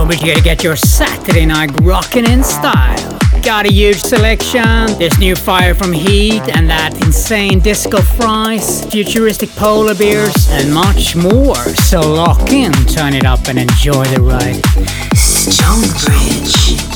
So be sure to get your Saturday night rocking in style. Got a huge selection. There's new fire from Heat and that insane disco fries, futuristic polar bears, and much more. So lock in, turn it up, and enjoy the ride. Stonebridge.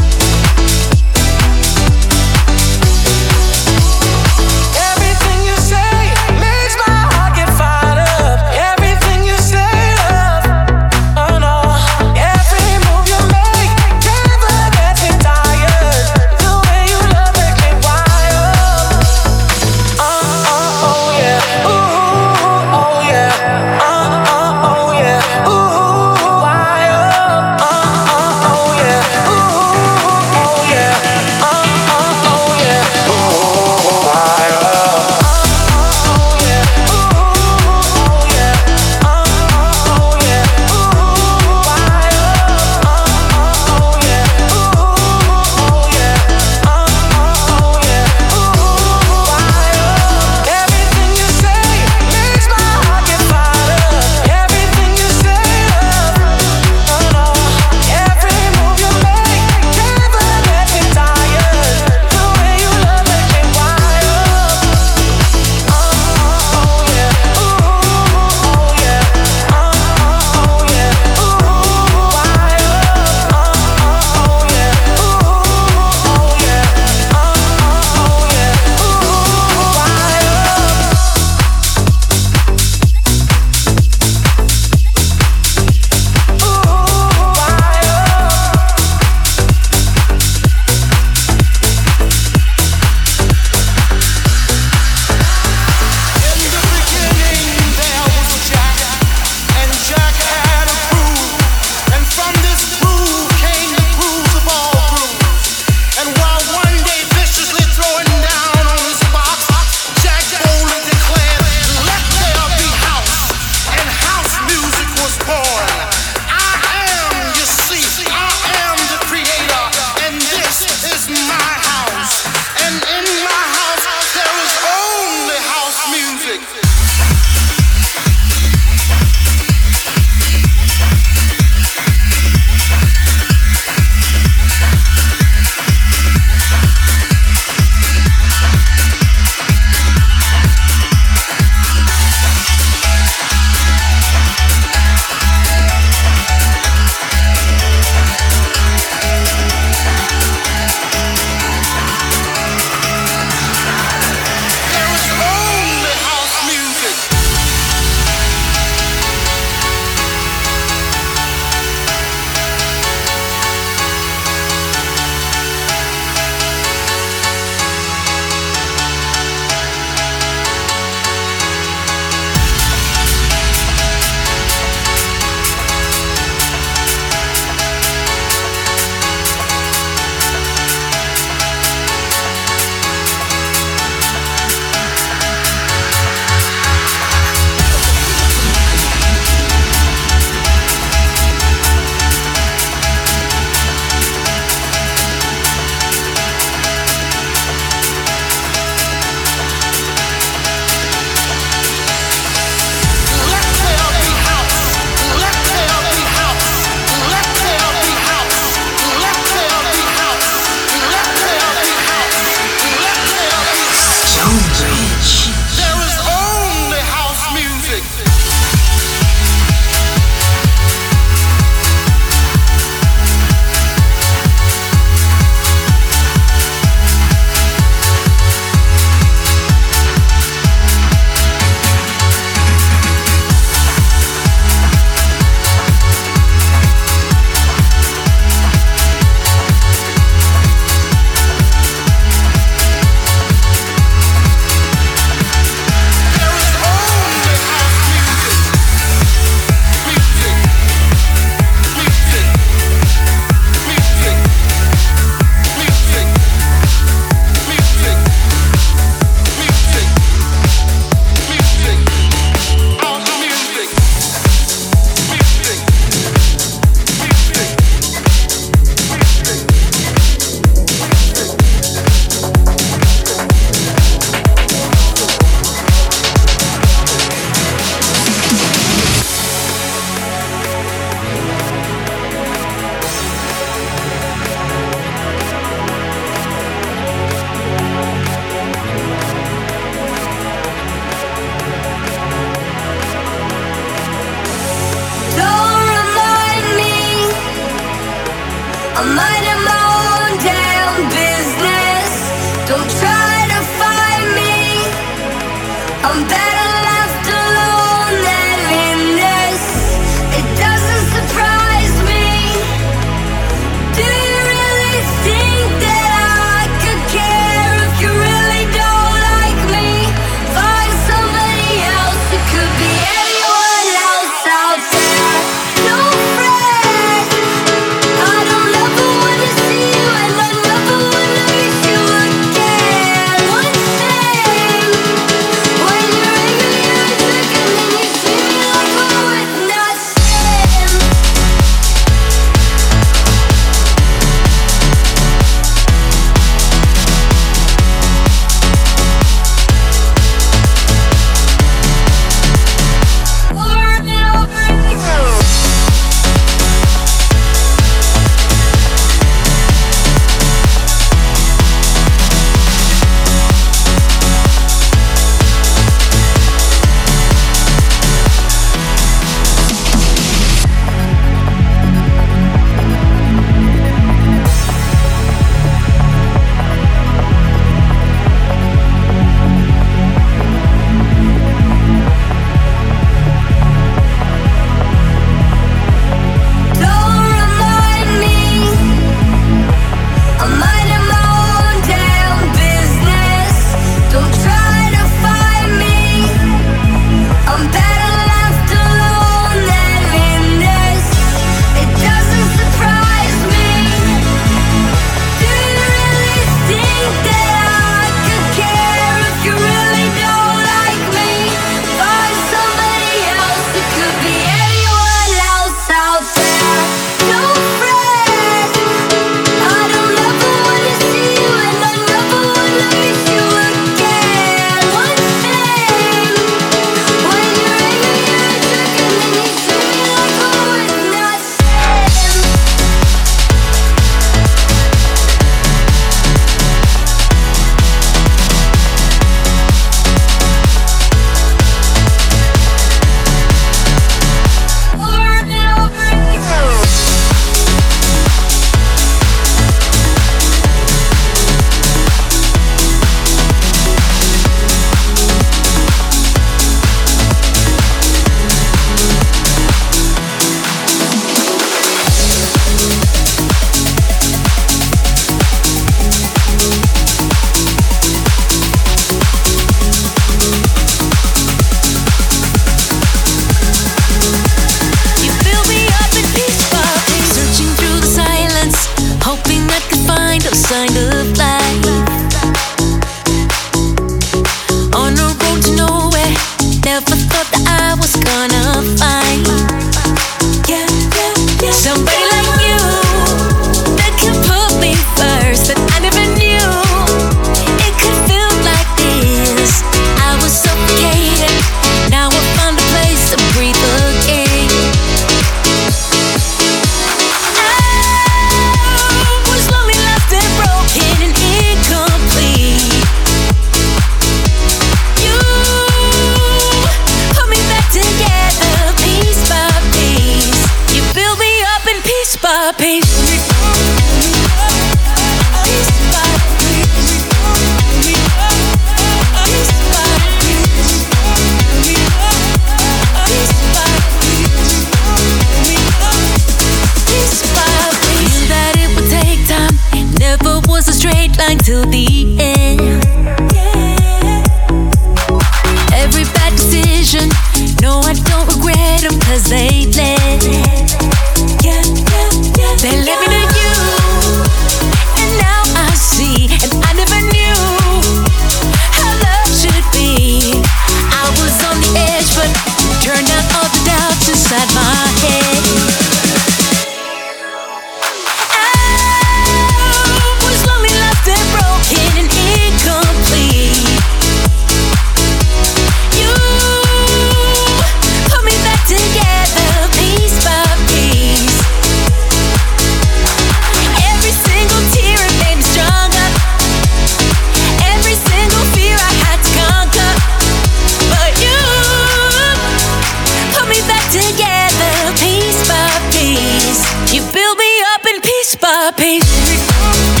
together piece by piece. You build me up in piece by piece.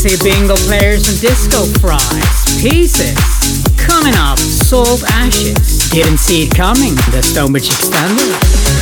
Classy bingo players and disco fries. Pieces. Coming up, Salt Ashes. Didn't see it coming. The Stonebridge Extended.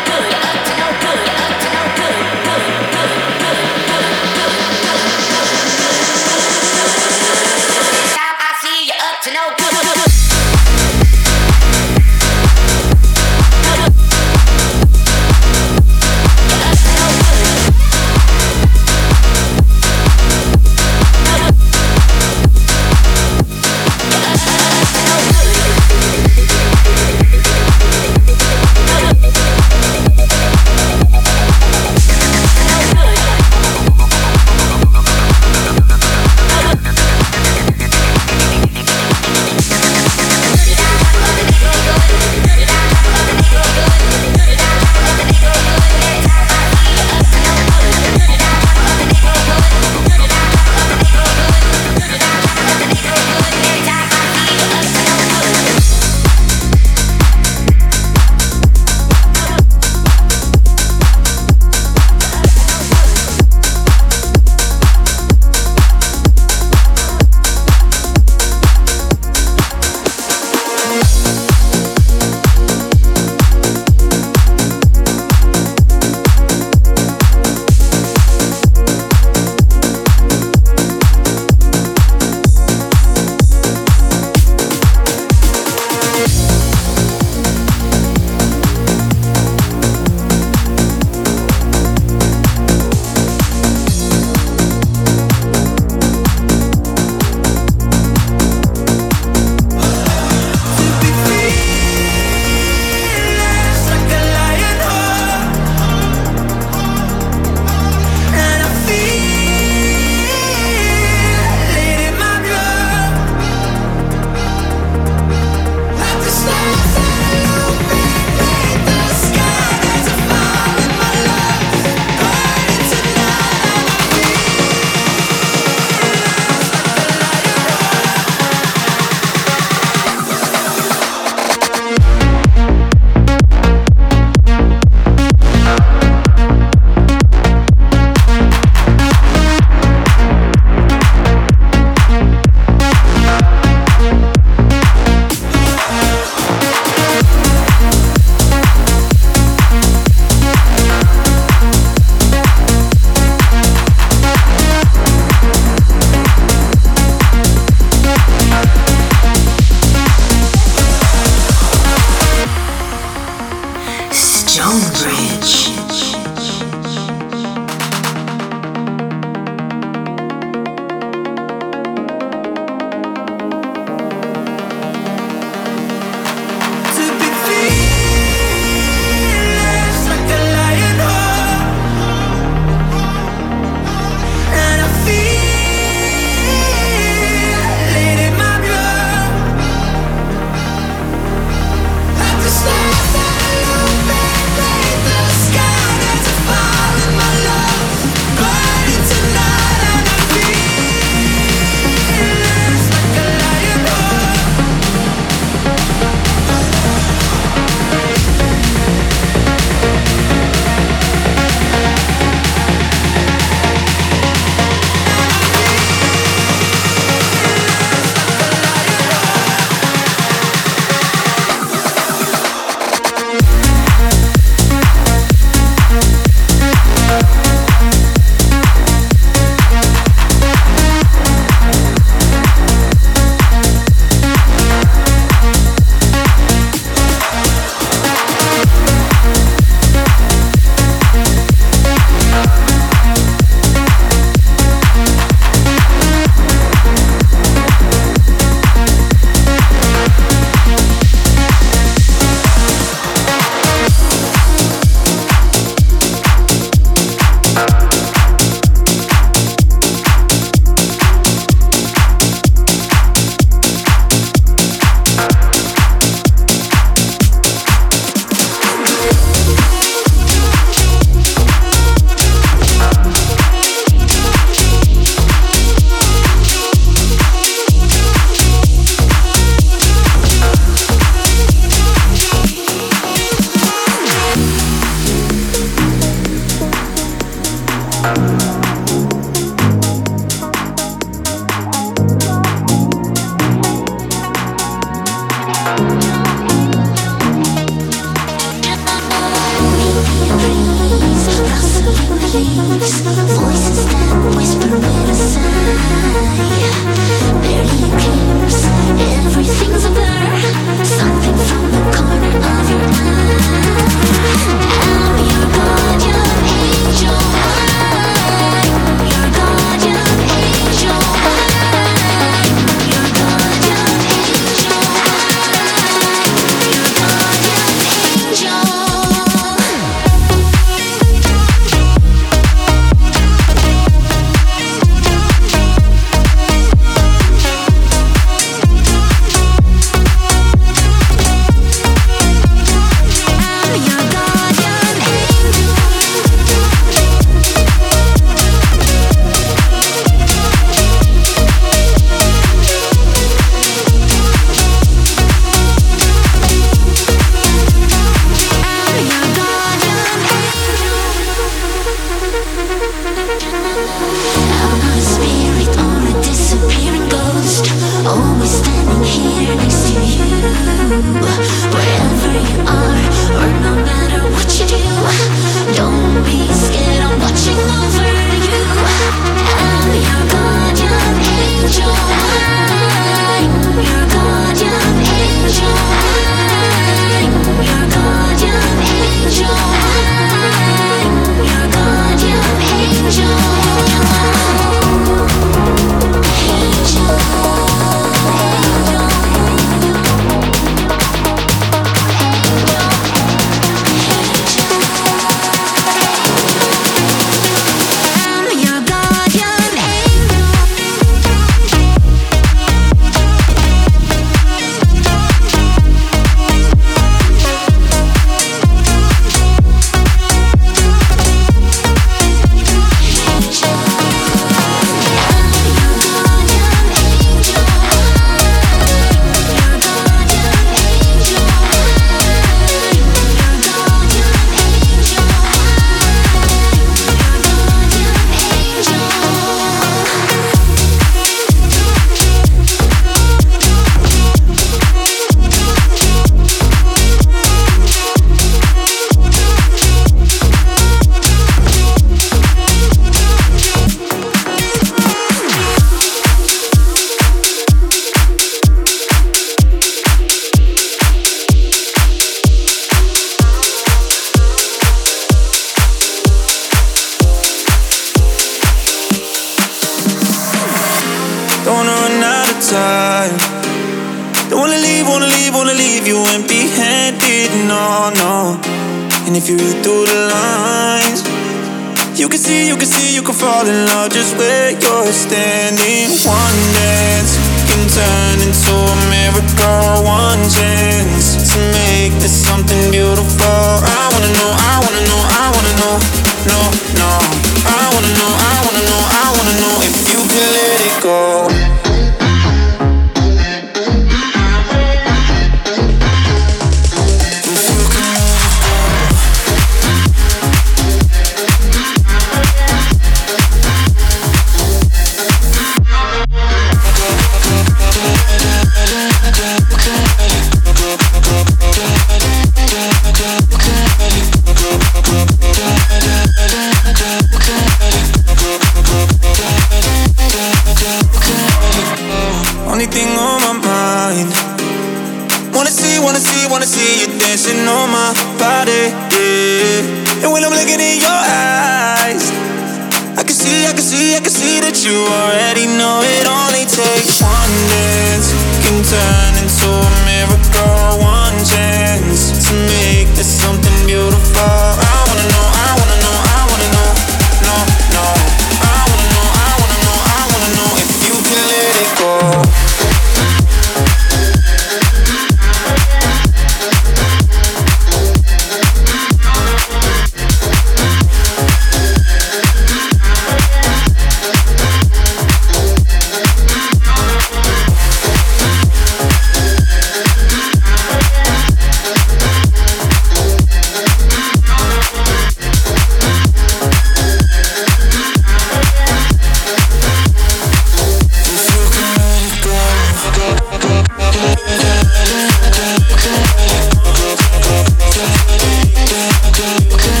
go, go, go.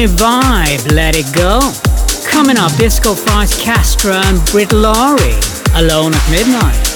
new vibe, let it go. Coming up, Disco Fries Castro and Brit Laurie, Alone at Midnight.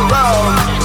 It's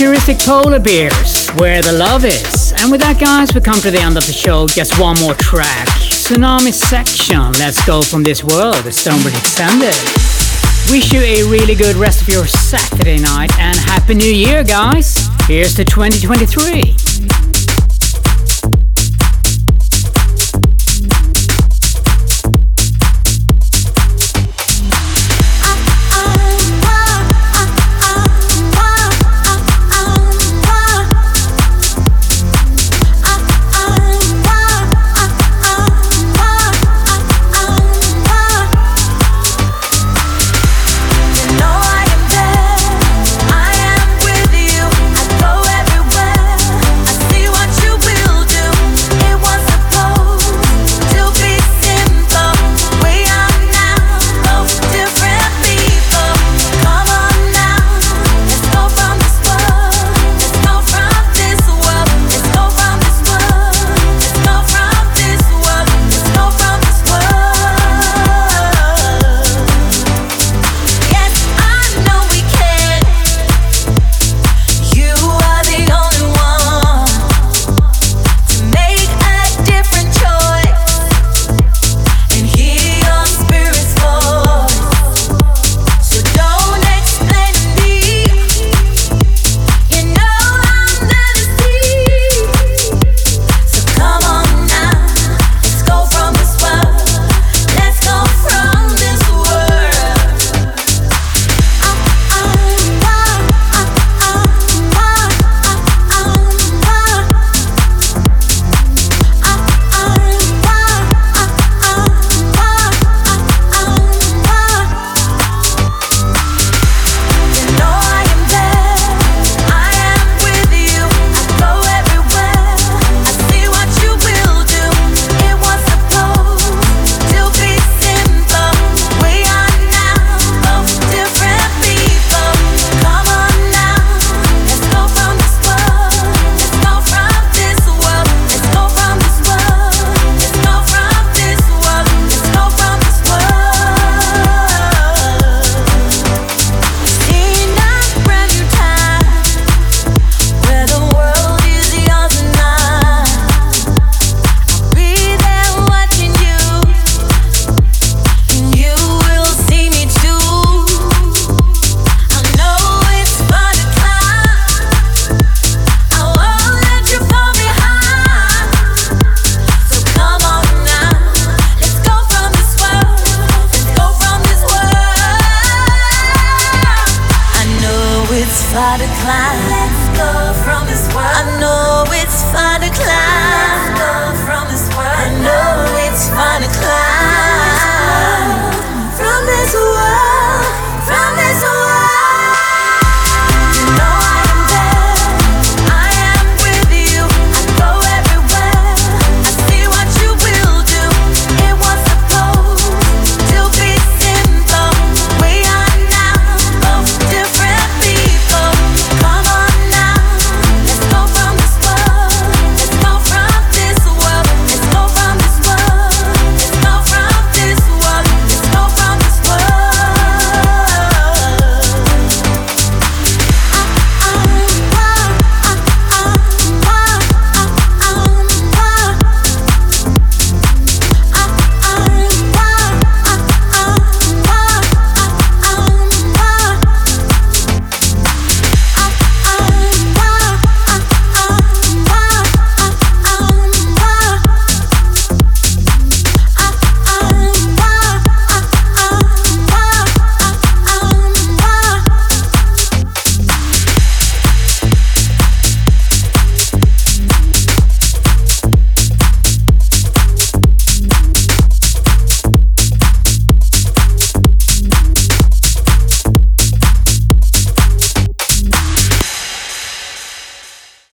Futuristic Polar Bears, Where the Love Is. And with that, guys, we come to the end of the show. Just one more track. Tsunami Section, Let's Go From This World, the Stonebridge Extended. Wish you a really good rest of your Saturday night and Happy New Year, guys. Here's to 2023.